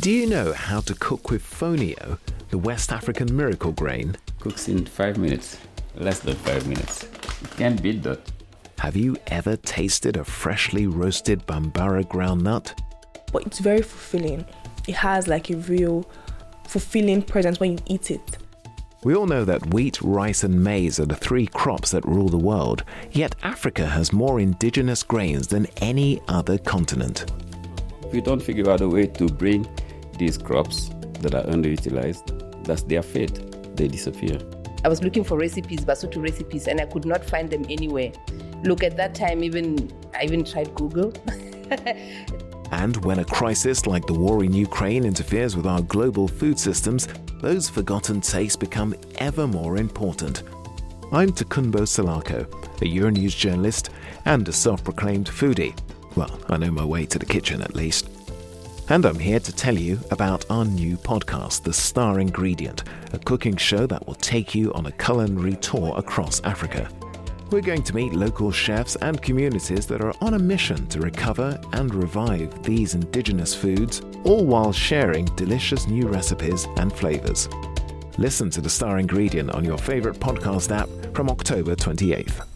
Do you know how to cook with fonio, the West African miracle grain? Cooks in five minutes, less than five minutes. You can't beat that. Have you ever tasted a freshly roasted bambara groundnut? But it's very fulfilling. It has like a real fulfilling presence when you eat it. We all know that wheat, rice, and maize are the three crops that rule the world, yet Africa has more indigenous grains than any other continent. If we don't figure out a way to bring these crops that are underutilized, that's their fate. They disappear. I was looking for recipes, Basotho recipes, and I could not find them anywhere. Look, at that time, even I even tried Google. and when a crisis like the war in Ukraine interferes with our global food systems, those forgotten tastes become ever more important. I'm Tokunbo Salako, a Euronews journalist and a self proclaimed foodie. Well, I know my way to the kitchen at least. And I'm here to tell you about our new podcast, The Star Ingredient, a cooking show that will take you on a culinary tour across Africa. We're going to meet local chefs and communities that are on a mission to recover and revive these indigenous foods, all while sharing delicious new recipes and flavors. Listen to The Star Ingredient on your favorite podcast app from October 28th.